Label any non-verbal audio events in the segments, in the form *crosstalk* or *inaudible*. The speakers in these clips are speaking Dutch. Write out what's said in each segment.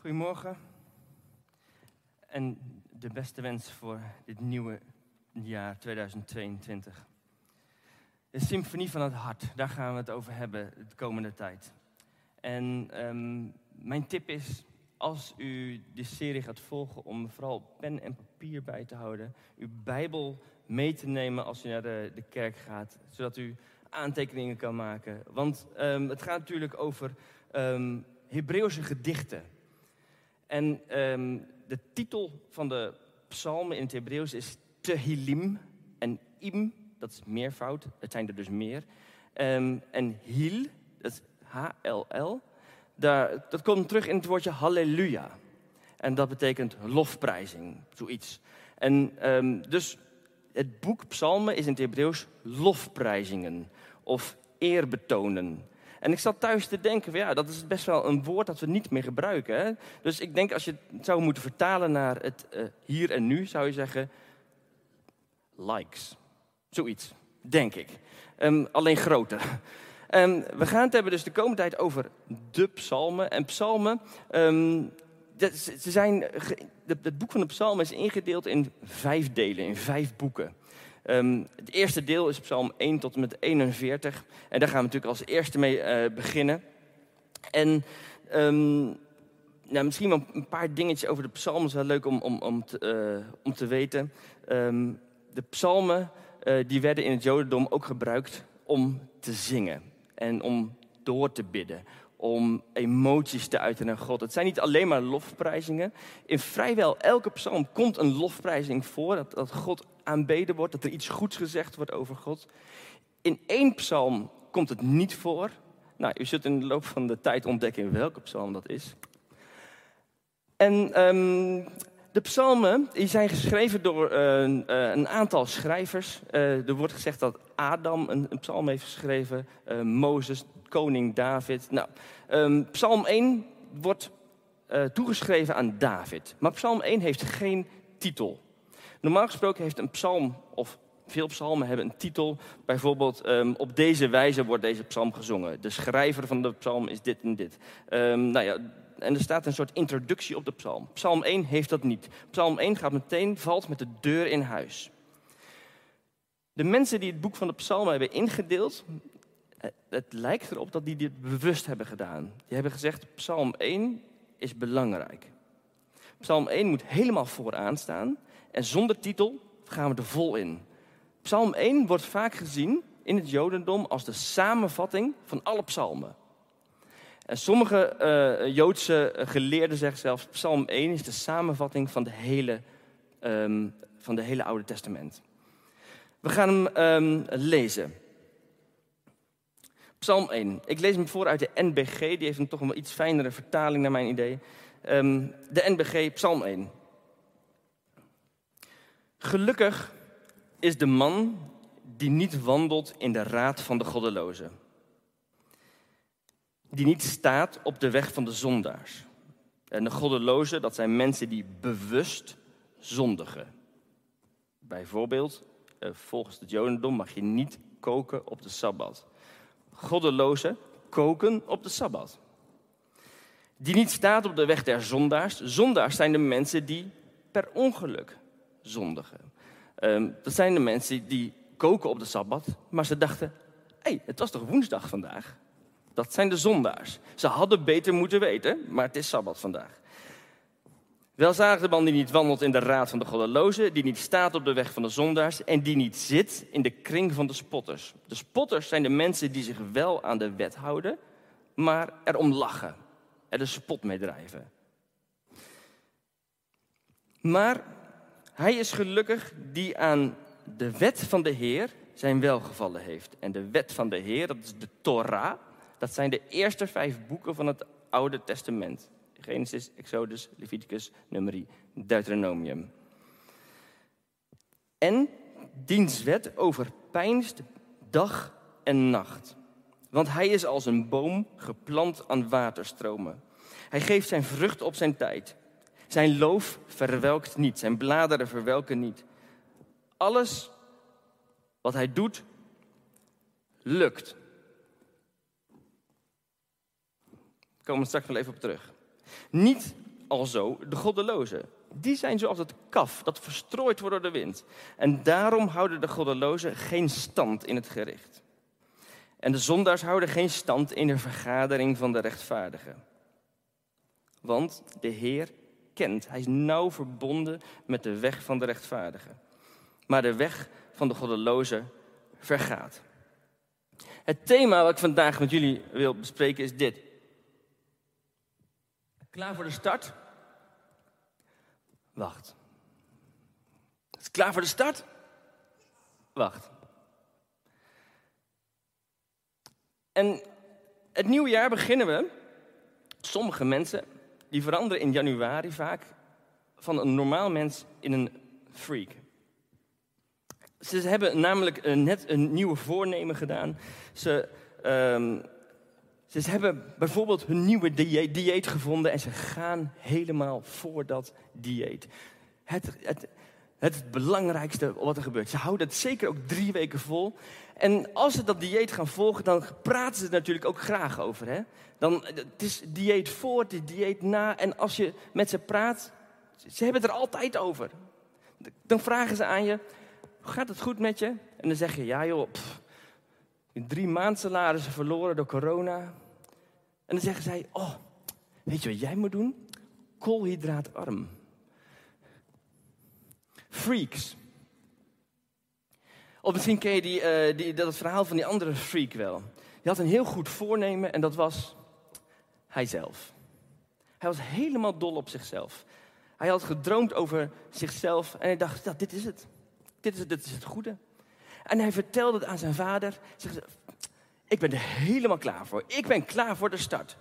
Goedemorgen. En de beste wens voor dit nieuwe jaar 2022. De symfonie van het hart, daar gaan we het over hebben de komende tijd. En ehm, mijn tip is, als u de serie gaat volgen, om vooral pen en papier bij te houden. Uw Bijbel mee te nemen als u naar de, de kerk gaat, zodat u aantekeningen kan maken. Want ehm, het gaat natuurlijk over um, Hebreeuwse gedichten. En ehm, de titel van de psalmen in het Hebreeuws is Tehillim. En im, dat is meervoud, het zijn er dus meer. en hil, dat is H-L-L, dat komt terug in het woordje halleluja. En dat betekent lofprijzing, zoiets. En dus het boek Psalmen is in het Hebreeuws lofprijzingen of eerbetonen. En ik zat thuis te denken, ja, dat is best wel een woord dat we niet meer gebruiken. Hè? Dus ik denk als je het zou moeten vertalen naar het uh, hier en nu, zou je zeggen likes. Zoiets, denk ik. Um, alleen groter. Um, we gaan het hebben dus de komende tijd over de psalmen. En psalmen, um, ze zijn, het boek van de psalmen is ingedeeld in vijf delen, in vijf boeken. Um, het eerste deel is Psalm 1 tot en met 41. En daar gaan we natuurlijk als eerste mee uh, beginnen. En um, nou, misschien wel een paar dingetjes over de psalmen is wel leuk om, om, om, te, uh, om te weten. Um, de psalmen uh, die werden in het jodendom ook gebruikt om te zingen. En om door te bidden om emoties te uiten naar God. Het zijn niet alleen maar lofprijzingen. In vrijwel elke psalm komt een lofprijzing voor, dat, dat God aanbeden wordt, dat er iets goeds gezegd wordt over God. In één psalm komt het niet voor. Nou, u zult in de loop van de tijd ontdekken welke psalm dat is. En um, de psalmen die zijn geschreven door uh, uh, een aantal schrijvers. Uh, er wordt gezegd dat Adam een, psalm heeft geschreven, Mozes, koning David. Nou, um, psalm 1 wordt toegeschreven aan David. Maar psalm 1 heeft geen titel. Normaal gesproken heeft een psalm, of veel psalmen hebben een titel. Bijvoorbeeld, um, op deze wijze wordt deze psalm gezongen. De schrijver van de psalm is dit en dit. Um, nou ja, en er staat een soort introductie op de psalm. Psalm 1 heeft dat niet. Psalm 1 gaat meteen, valt met de deur in huis. De mensen die het boek van de psalmen hebben ingedeeld, eh, het lijkt erop dat die dit bewust hebben gedaan. Die hebben gezegd, psalm 1 is belangrijk. Psalm 1 moet helemaal vooraan staan. En zonder titel gaan we er vol in. Psalm 1 wordt vaak gezien in het Jodendom als de samenvatting van alle psalmen. En sommige uh, Joodse geleerden zeggen zelfs: Psalm 1 is de samenvatting van de hele, um, van de hele Oude Testament. We gaan hem um, lezen. Psalm 1. Ik lees hem voor uit de NBG. Die heeft een toch een iets fijnere vertaling naar mijn idee. Um, de NBG, Psalm 1. Gelukkig is de man die niet wandelt in de raad van de goddelozen. Die niet staat op de weg van de zondaars. En de goddelozen, dat zijn mensen die bewust zondigen. Bijvoorbeeld, eh, volgens het Jodendom mag je niet koken op de Sabbat. Goddelozen koken op de Sabbat. Die niet staat op de weg der zondaars. Zondaars zijn de mensen die per ongeluk zondigen. Um, dat zijn de mensen die koken op de Sabbat, maar ze dachten, hé, hey, het was toch woensdag vandaag? Dat zijn de zondaars. Ze hadden beter moeten weten, maar het is Sabbat vandaag. Welzalig de man die niet wandelt in de raad van de goddelozen, die niet staat op de weg van de zondaars en die niet zit in de kring van de spotters. De spotters zijn de mensen die zich wel aan de wet houden, maar erom lachen, er de spot mee drijven. Maar hij is gelukkig die aan de wet van de Heer zijn welgevallen heeft. En de wet van de Heer, dat is de Torah, dat zijn de eerste vijf boeken van het Oude Testament. Genesis, Exodus, Leviticus, Numeri, Deuteronomium. En diens wet overpijnst dag en nacht. Want hij is als een boom geplant aan waterstromen. Hij geeft zijn vrucht op zijn tijd. Zijn loof verwelkt niet, zijn bladeren verwelken niet. Alles wat hij doet, lukt. Daar komen we straks wel even op terug. Niet alzo de goddelozen. Die zijn zoals het kaf dat verstrooid wordt door de wind. En daarom houden de goddelozen geen stand in het gericht. En de zondaars houden geen stand in de vergadering van de rechtvaardigen. Want de Heer kent, hij is nauw verbonden met de weg van de rechtvaardigen. Maar de weg van de goddelozen vergaat. Het thema wat ik vandaag met jullie wil bespreken is dit. Klaar voor de start? Wacht. Is het klaar voor de start? Wacht. En het nieuwe jaar beginnen we. Sommige mensen die veranderen in januari vaak van een normaal mens in een freak. Ze hebben namelijk net een nieuwe voornemen gedaan. Ze, um, ze hebben bijvoorbeeld hun nieuwe dieet, dieet, gevonden en ze gaan helemaal voor dat dieet. Het, het, het belangrijkste wat er gebeurt. Ze houden het zeker ook drie weken vol. En als ze dat dieet gaan volgen, dan praten ze er natuurlijk ook graag over. Hè? Dan, het is dieet voor, het is dieet na. En als je met ze praat, ze hebben het er altijd over. Dan vragen ze aan je, gaat het goed met je? En dan zeg je, ja joh, pff, drie maanden salarissen verloren door corona. En dan zeggen zij, oh, weet je wat jij moet doen? Koolhydraatarm. Freaks. Of misschien ken je die, uh, die, dat verhaal van die andere freak wel. Die had een heel goed voornemen en dat was hijzelf. Hij was helemaal dol op zichzelf. Hij had gedroomd over zichzelf en hij dacht, dit is het. Dit is, het, dit is het goede. En hij vertelde het aan zijn vader. Zegt, ik ben er helemaal klaar voor. Ik ben klaar voor de start.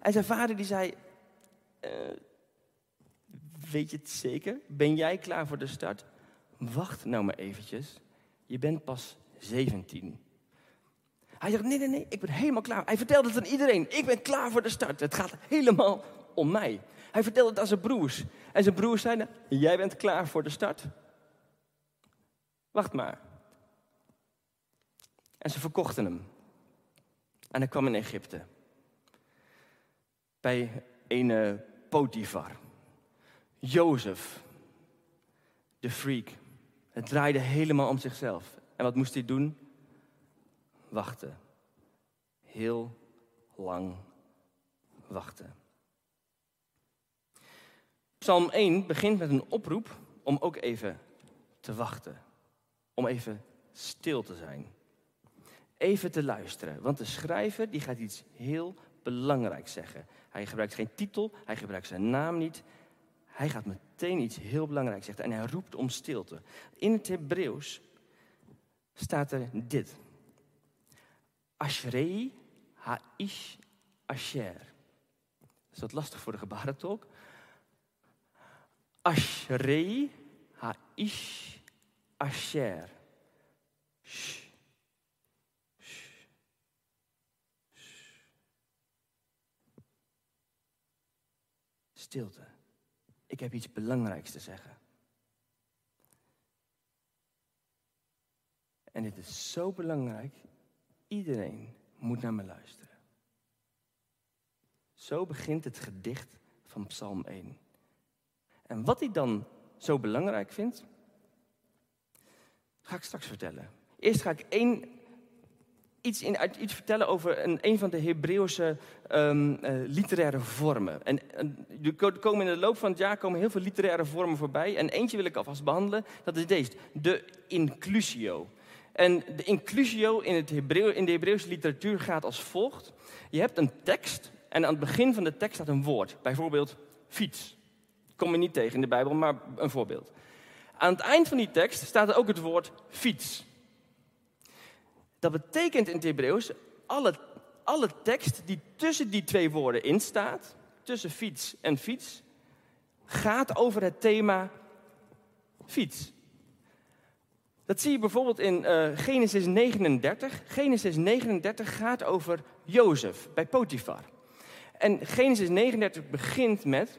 En zijn vader die zei, weet je het zeker? Ben jij klaar voor de start? Wacht nou maar eventjes. Je bent pas 17. Hij zegt, nee, nee, nee, ik ben helemaal klaar. Hij vertelde het aan iedereen. Ik ben klaar voor de start. Het gaat helemaal om mij. Hij vertelde het aan zijn broers. En zijn broers zeiden, jij bent klaar voor de start? Wacht maar. En ze verkochten hem. En hij kwam in Egypte. Bij een Potifar. Jozef. De freak. Het draaide helemaal om zichzelf. En wat moest hij doen? Wachten. Heel lang wachten. Psalm 1 begint met een oproep om ook even te wachten. Om even stil te zijn. Even te luisteren. Want de schrijver die gaat iets heel belangrijks zeggen. Hij gebruikt geen titel, hij gebruikt zijn naam niet. Hij gaat meteen iets heel belangrijks zeggen en hij roept om stilte. In het Hebreeuws staat er dit. Ashrei ha'ish asher. Is dat lastig voor de gebarentolk? Ashrei ha'ish asher. Stilte. Ik heb iets belangrijks te zeggen. En dit is zo belangrijk. Iedereen moet naar me luisteren. Zo begint het gedicht van Psalm 1. En wat hij dan zo belangrijk vindt, ga ik straks vertellen. Eerst ga ik één iets, in, iets vertellen over een, een van de Hebreeuwse um, literaire vormen. En, er komen in de loop van het jaar komen heel veel literaire vormen voorbij. En eentje wil ik alvast behandelen, dat is deze, de inclusio. En de inclusio in, het in de Hebreeuwse literatuur gaat als volgt. Je hebt een tekst en aan het begin van de tekst staat een woord. Bijvoorbeeld fiets. Kom je niet tegen in de Bijbel, maar een voorbeeld. Aan het eind van die tekst staat er ook het woord fiets. Dat betekent in het Hebreeuws, alle, alle tekst die tussen die twee woorden in staat, tussen fiets en fiets, gaat over het thema fiets. Dat zie je bijvoorbeeld in uh, Genesis 39. Genesis 39 gaat over Jozef bij Potifar. En Genesis 39 begint met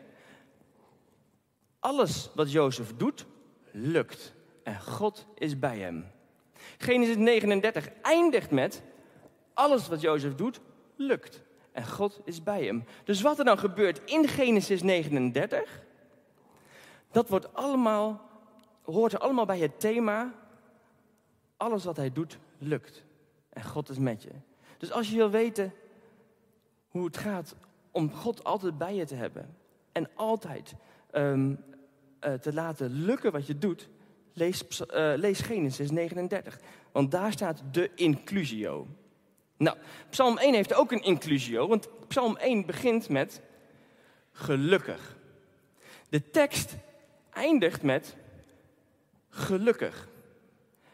alles wat Jozef doet, lukt. En God is bij hem. Genesis 39 eindigt met alles wat Jozef doet, lukt. en God is bij hem. Dus wat er dan gebeurt in Genesis 39, dat wordt allemaal, hoort er allemaal bij het thema, alles wat hij doet lukt. En God is met je. Dus als je wil weten hoe het gaat om God altijd bij je te hebben en altijd ehm, eh, te laten lukken wat je doet, lees, uh, lees Genesis 39. Want daar staat de inclusio. Nou, Psalm 1 heeft ook een inclusio, want Psalm 1 begint met gelukkig. De tekst eindigt met gelukkig.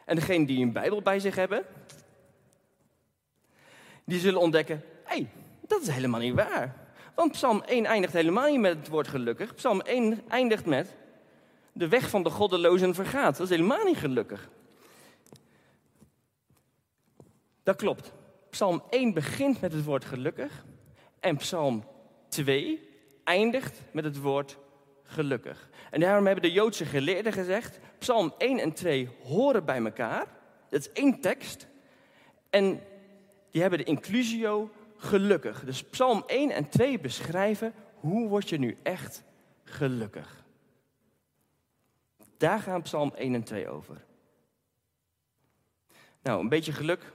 En degenen die een Bijbel bij zich hebben, die zullen ontdekken: hé, hey, dat is helemaal niet waar. Want Psalm 1 eindigt helemaal niet met het woord gelukkig. Psalm 1 eindigt met de weg van de goddelozen vergaat. Dat is helemaal niet gelukkig. Dat klopt. Psalm 1 begint met het woord gelukkig. En Psalm 2 eindigt met het woord gelukkig. En daarom hebben de Joodse geleerden gezegd: Psalm 1 en 2 horen bij elkaar. Dat is één tekst. En die hebben de inclusio gelukkig. Dus Psalm 1 en 2 beschrijven hoe word je nu echt gelukkig. Daar gaan Psalm 1 en 2 over. Nou, een beetje geluk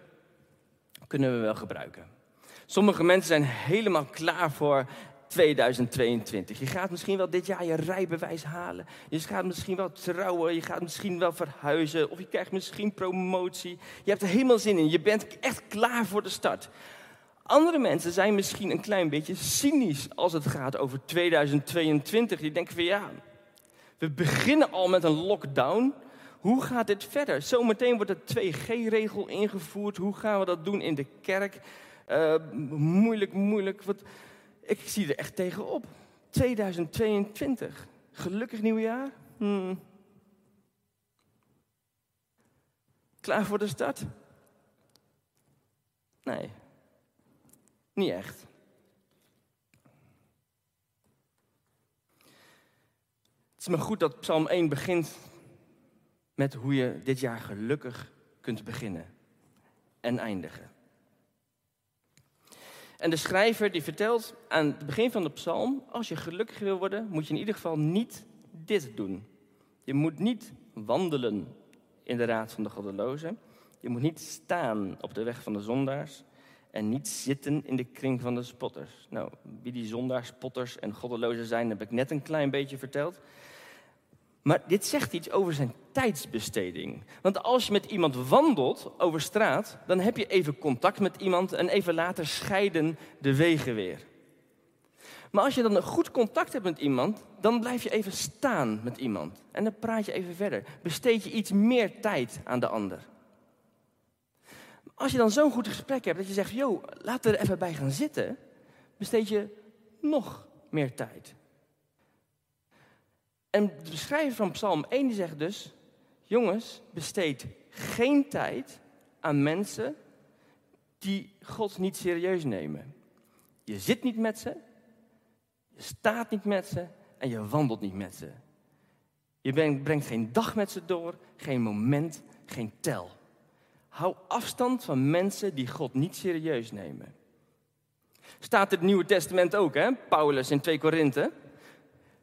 kunnen we wel gebruiken. Sommige mensen zijn helemaal klaar voor 2022. Je gaat misschien wel dit jaar je rijbewijs halen. Je gaat misschien wel trouwen. Je gaat misschien wel verhuizen. Of je krijgt misschien promotie. Je hebt er helemaal zin in. Je bent echt klaar voor de start. Andere mensen zijn misschien een klein beetje cynisch als het gaat over 2022. Die denken van ja, we beginnen al met een lockdown. Hoe gaat dit verder? Zometeen wordt de 2G-regel ingevoerd. Hoe gaan we dat doen in de kerk? Uh, moeilijk, moeilijk. Ik zie er echt tegenop. 2022. Gelukkig nieuwjaar. Hmm. Klaar voor de start? Nee, niet echt. Is maar goed dat Psalm 1 begint met hoe je dit jaar gelukkig kunt beginnen en eindigen. En de schrijver die vertelt aan het begin van de psalm, als je gelukkig wil worden, moet je in ieder geval niet dit doen. Je moet niet wandelen in de raad van de goddelozen. Je moet niet staan op de weg van de zondaars en niet zitten in de kring van de spotters. Nou, wie die zondaars, spotters en goddelozen zijn, heb ik net een klein beetje verteld. Maar dit zegt iets over zijn tijdsbesteding. Want als je met iemand wandelt over straat, dan heb je even contact met iemand en even later scheiden de wegen weer. Maar als je dan een goed contact hebt met iemand, dan blijf je even staan met iemand. En dan praat je even verder. Besteed je iets meer tijd aan de ander. Als je dan zo'n goed gesprek hebt dat je zegt, joh, laten we er even bij gaan zitten, besteed je nog meer tijd. En de beschrijver van Psalm 1 die zegt dus, jongens, besteed geen tijd aan mensen die God niet serieus nemen. Je zit niet met ze, je staat niet met ze en je wandelt niet met ze. Je brengt geen dag met ze door, geen moment, geen tel. Hou afstand van mensen die God niet serieus nemen. Staat het Nieuwe Testament ook, hè? Paulus in 2 Korinthe.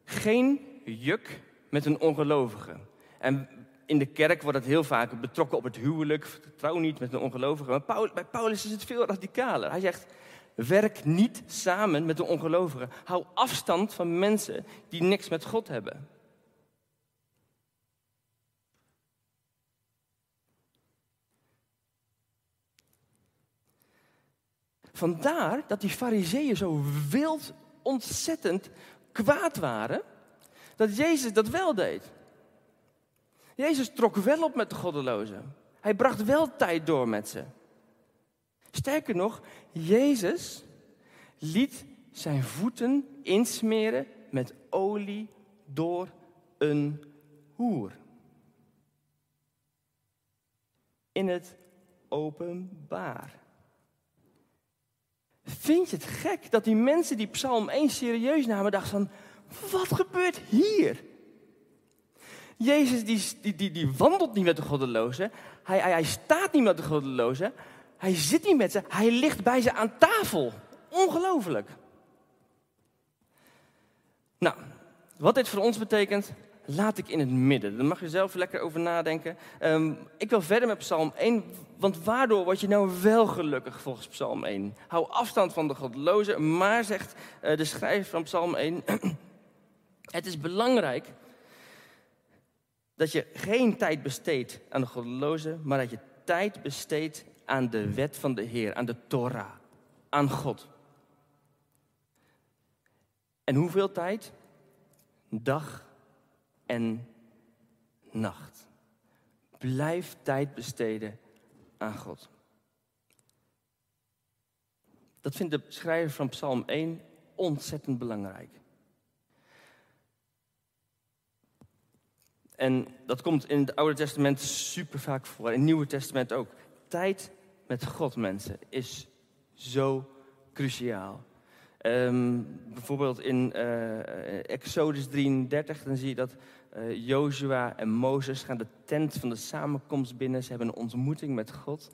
Geen juk met een ongelovige. En in de kerk wordt het heel vaak betrokken op het huwelijk. Trouw niet met een ongelovige. Maar bij Paulus is het veel radicaler. Hij zegt, werk niet samen met een ongelovige. Hou afstand van mensen die niks met God hebben. Vandaar dat die fariseeën zo wild ontzettend kwaad waren, dat Jezus dat wel deed. Jezus trok wel op met de goddelozen. Hij bracht wel tijd door met ze. Sterker nog, Jezus liet zijn voeten insmeren met olie door een hoer. In het openbaar. Vind je het gek dat die mensen die Psalm 1 serieus namen, dachten van, wat gebeurt hier? Jezus die, die, die, die wandelt niet met de goddelozen, hij, hij, staat niet met de goddelozen, hij zit niet met ze, hij ligt bij ze aan tafel. ongelooflijk. Nou, wat dit voor ons betekent, laat ik in het midden. Daar mag je zelf lekker over nadenken. Um, ik wil verder met Psalm 1, want waardoor word je nou wel gelukkig volgens Psalm 1? Hou afstand van de godlozen, maar zegt uh, de schrijver van Psalm 1, *clears throat* het is belangrijk dat je geen tijd besteedt aan de goddelozen, maar dat je tijd besteedt aan de wet van de Heer, aan de Torah, aan God. En hoeveel tijd? Dag en nacht. Blijf tijd besteden aan God. Dat vindt de schrijver van Psalm 1 ontzettend belangrijk. En dat komt in het Oude Testament super vaak voor, in het Nieuwe Testament ook. Tijd met God, mensen, is zo cruciaal. Ehm, bijvoorbeeld in uh, Exodus 33, dan zie je dat uh, Jozua en Mozes gaan de tent van de samenkomst binnen. Ze hebben een ontmoeting met God.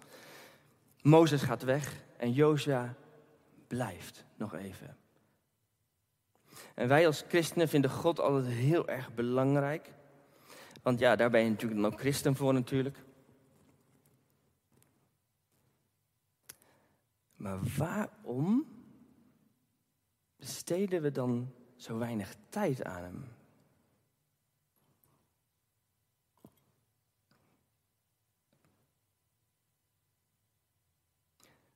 Mozes gaat weg en Jozua blijft nog even. En wij als christenen vinden God altijd heel erg belangrijk. Want ja, daar ben je natuurlijk dan ook christen voor natuurlijk. Maar waarom besteden we dan zo weinig tijd aan hem?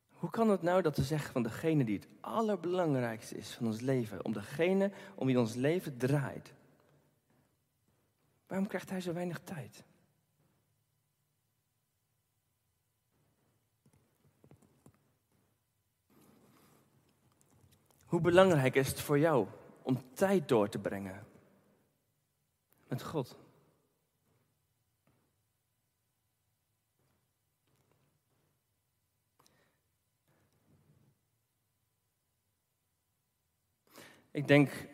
Hoe kan het nou dat we zeggen van degene die het allerbelangrijkste is van ons leven, om degene om wie ons leven draait, Waarom krijgt hij zo weinig tijd? Hoe belangrijk is het voor jou om tijd door te brengen met God? Ik denk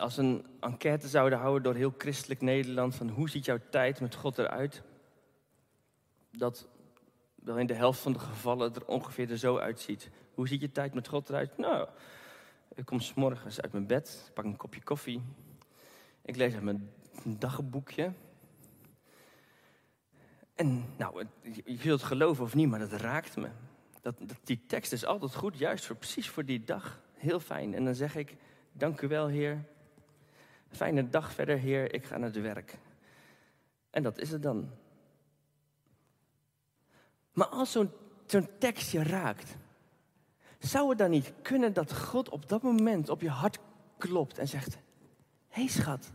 als een enquête zouden houden door heel christelijk Nederland van hoe ziet jouw tijd met God eruit, dat wel in de helft van de gevallen er ongeveer er zo uitziet. Hoe ziet je tijd met God eruit? Nou, ik kom s morgens uit mijn bed, pak een kopje koffie, ik lees uit mijn dagboekje. En nou, je zult het geloven of niet, maar dat raakt me. Dat, die tekst is altijd goed, juist voor, precies voor die dag. Heel fijn. En dan zeg ik, dank u wel Heer, Fijne dag verder, Heer, ik ga naar het werk. En dat is het dan. Maar als zo'n zo'n tekst je raakt, zou het dan niet kunnen dat God op dat moment op je hart klopt en zegt: Hé hey schat,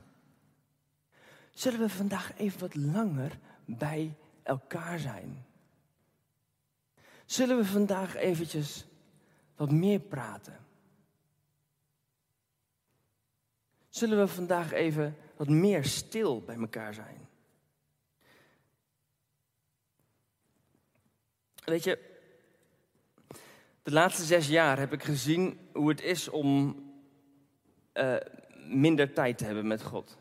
zullen we vandaag even wat langer bij elkaar zijn? Zullen we vandaag eventjes wat meer praten? Zullen we vandaag even wat meer stil bij elkaar zijn. Weet je, de laatste zes jaar heb ik gezien hoe het is om uh, minder tijd te hebben met God.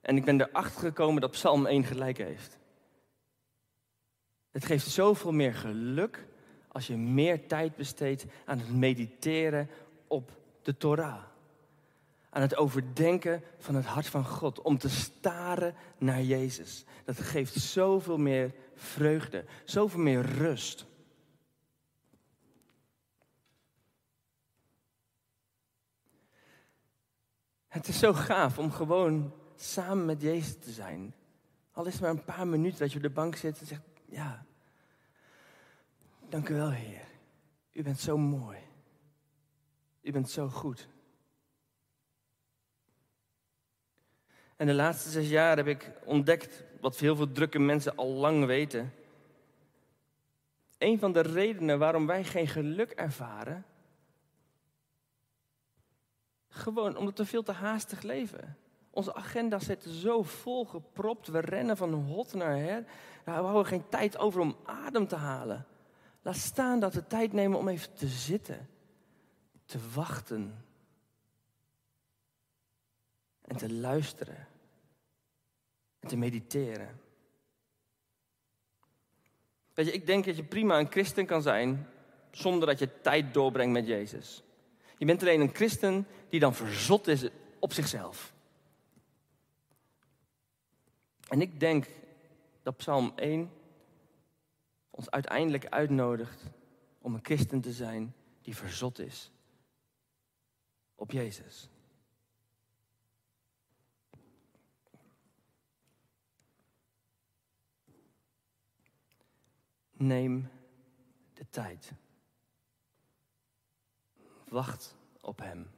En ik ben erachter gekomen dat Psalm 1 gelijk heeft. Het geeft zoveel meer geluk als je meer tijd besteedt aan het mediteren op de Torah aan het overdenken van het hart van God. Om te staren naar Jezus. Dat geeft zoveel meer vreugde, zoveel meer rust. Het is zo gaaf om gewoon samen met Jezus te zijn. Al is het maar een paar minuten dat je op de bank zit en zegt: Ja, dank u wel, Heer. U bent zo mooi. U bent zo goed. En de laatste zes jaar heb ik ontdekt wat heel veel drukke mensen al lang weten. Een van de redenen waarom wij geen geluk ervaren, gewoon omdat we veel te haastig leven. Onze agenda zit zo vol gepropt. We rennen van hot naar her. We houden geen tijd over om adem te halen. Laat staan dat we tijd nemen om even te zitten, te wachten en te luisteren en te mediteren. Weet je, ik denk dat je prima een christen kan zijn zonder dat je tijd doorbrengt met Jezus. Je bent alleen een christen die dan verzot is op zichzelf. En ik denk dat Psalm 1 ons uiteindelijk uitnodigt om een christen te zijn die verzot is op Jezus. Neem de tijd. Wacht op Hem.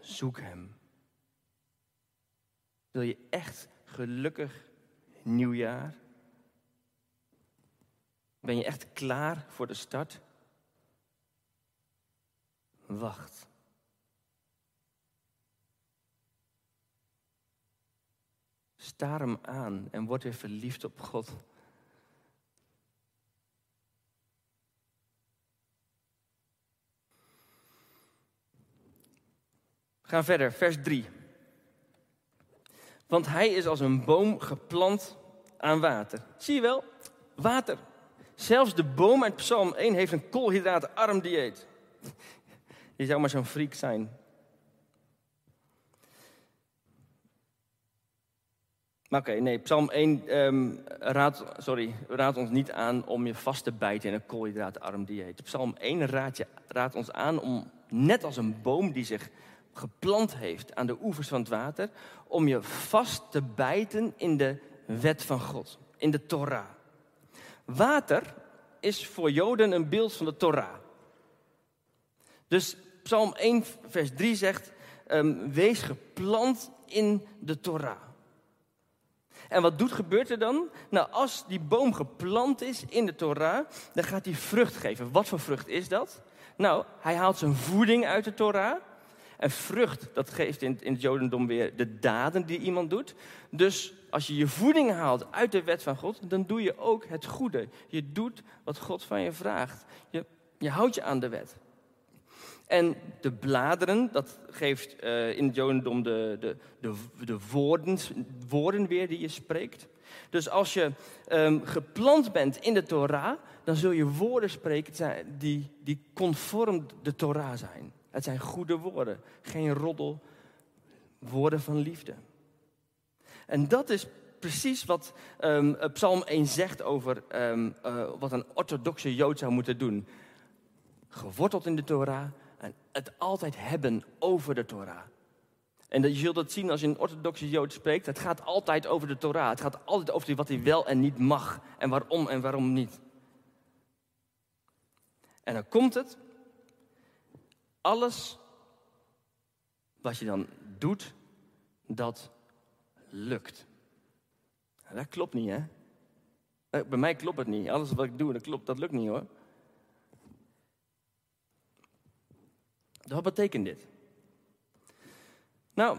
Zoek Hem. Wil je echt gelukkig nieuwjaar? Ben je echt klaar voor de start? Wacht. Staar hem aan en word weer verliefd op God. Gaan verder, vers 3. Want hij is als een boom geplant aan water. Zie je wel? Water. Zelfs de boom uit Psalm 1 heeft een koolhydraatarm dieet. Je zou maar zo'n freak zijn. Maar oké, nee, Psalm 1 um, ehm, raadt, sorry, raadt ons niet aan om je vast te bijten in een koolhydraatarm dieet. Psalm 1 raadt, je, raadt ons aan om, net als een boom die zich geplant heeft aan de oevers van het water, om je vast te bijten in de wet van God, in de Torah. Water is voor Joden een beeld van de Torah. Dus Psalm 1, vers 3 zegt: um, Wees geplant in de Torah. En wat doet, gebeurt er dan? Nou, als die boom geplant is in de Torah, dan gaat hij vrucht geven. Wat voor vrucht is dat? Nou, hij haalt zijn voeding uit de Torah. En vrucht, dat geeft in, in het Jodendom weer de daden die iemand doet. Dus als je je voeding haalt uit de wet van God, dan doe je ook het goede. Je doet wat God van je vraagt. Je, je houdt je aan de wet. En de bladeren, dat geeft uh, in het Jodendom de, de, de, de woorden, woorden weer die je spreekt. Dus als je um, geplant bent in de Torah, dan zul je woorden spreken die, die conform de Torah zijn. Het zijn goede woorden, geen roddel, woorden van liefde. En dat is precies wat um, Psalm 1 zegt over um, uh, wat een orthodoxe Jood zou moeten doen. Geworteld in de Torah en het altijd hebben over de Torah. En je zult dat zien als je een orthodoxe Jood spreekt. Het gaat altijd over de Torah. Het gaat altijd over wat hij wel en niet mag. En waarom en waarom niet. En dan komt het alles wat je dan doet, dat lukt. Dat klopt niet, hè? Eh, bij mij klopt het niet. Alles wat ik doe, dat klopt, dat lukt niet hoor. Wat betekent dit? Nou,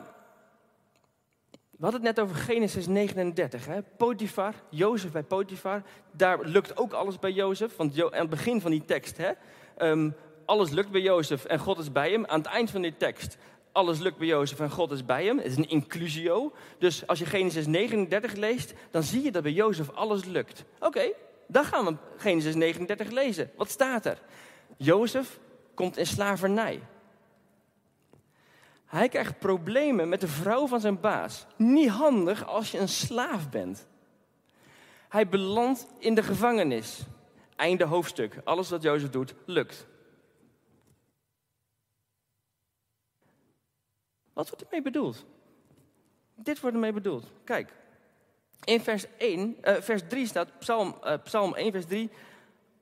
we hadden het net over Genesis 39. Hè? Potifar, Jozef bij Potifar. Daar lukt ook alles bij Jozef. Want aan het begin van die tekst hè, ehm, alles lukt bij Jozef en God is bij hem. Aan het eind van dit tekst, alles lukt bij Jozef en God is bij hem. Het is een inclusio. Dus als je Genesis 39 leest, dan zie je dat bij Jozef alles lukt. Oké, dan gaan we Genesis 39 lezen. Wat staat er? Jozef komt in slavernij. Hij krijgt problemen met de vrouw van zijn baas. Niet handig als je een slaaf bent. Hij belandt in de gevangenis. Einde hoofdstuk. Alles wat Jozef doet, lukt. Wat wordt ermee bedoeld? Dit wordt ermee bedoeld. Kijk, in vers, 1, uh, eh, vers 3 staat, Psalm, uh, Psalm 1, vers 3.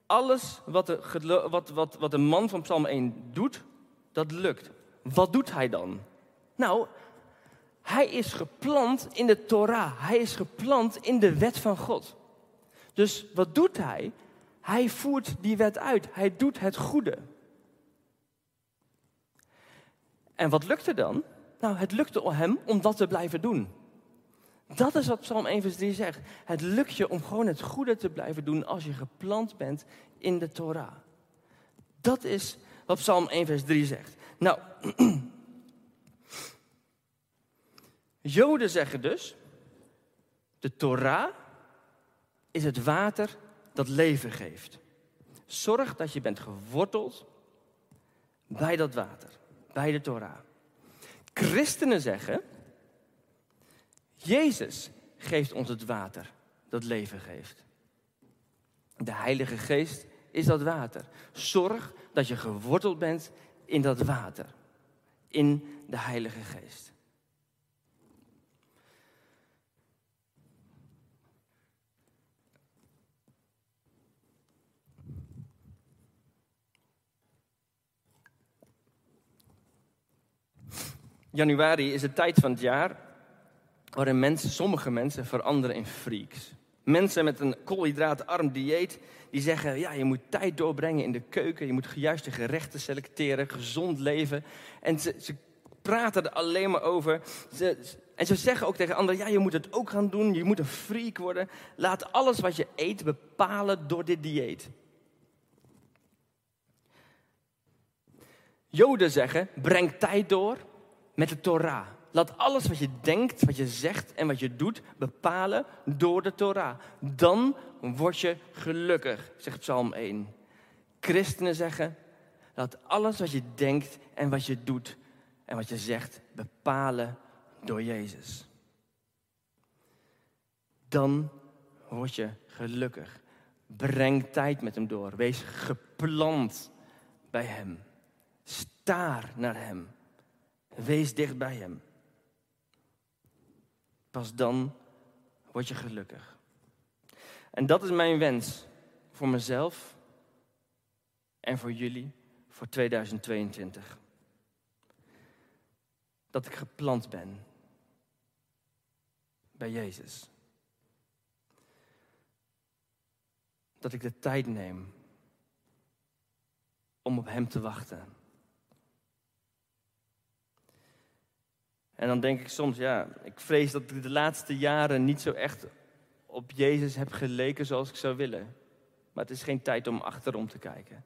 Alles wat de, wat, wat, wat de man van Psalm 1 doet, dat lukt. Wat doet hij dan? Nou, hij is geplant in de Torah. Hij is geplant in de wet van God. Dus wat doet hij? Hij voert die wet uit. Hij doet het goede. En wat lukt er dan? Nou, het lukte hem om dat te blijven doen. Dat is wat Psalm 1 vers 3 zegt. Het lukt je om gewoon het goede te blijven doen als je geplant bent in de Torah. Dat is wat Psalm 1 vers 3 zegt. Nou, *clears throat* Joden zeggen dus, de Torah is het water dat leven geeft. Zorg dat je bent geworteld bij dat water, bij de Torah. Christenen zeggen, Jezus geeft ons het water dat leven geeft. De Heilige Geest is dat water. Zorg dat je geworteld bent in dat water, in de Heilige Geest. Januari is de tijd van het jaar waarin mensen, sommige mensen veranderen in freaks. Mensen met een koolhydraatarm dieet die zeggen, ja, je moet tijd doorbrengen in de keuken, je moet juiste gerechten selecteren, gezond leven. En ze, praten er alleen maar over. Ze, en ze zeggen ook tegen anderen, ja, je moet het ook gaan doen, je moet een freak worden. Laat alles wat je eet bepalen door dit dieet. Joden zeggen, breng tijd door met de Torah. Laat alles wat je denkt, wat je zegt en wat je doet bepalen door de Torah. Dan word je gelukkig, zegt Psalm 1. Christenen zeggen, laat alles wat je denkt en wat je doet en wat je zegt bepalen door Jezus. Dan word je gelukkig. Breng tijd met hem door. Wees geplant bij hem. Staar naar hem. Wees dicht bij Hem. Pas dan word je gelukkig. En dat is mijn wens voor mezelf en voor jullie voor 2022. Dat ik geplant ben bij Jezus. Dat ik de tijd neem om op Hem te wachten. En dan denk ik soms, ja, ik vrees dat ik de laatste jaren niet zo echt op Jezus heb geleken zoals ik zou willen. Maar het is geen tijd om achterom te kijken.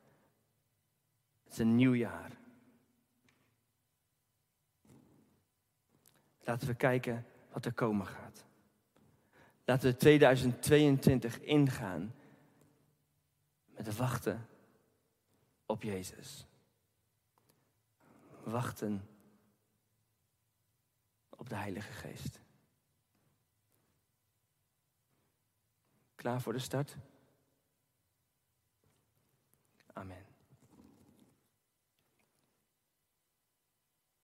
Het is een nieuw jaar. Laten we kijken wat er komen gaat. Laten we 2022 ingaan met wachten op Jezus. Wachten op de Heilige Geest. Klaar voor de start?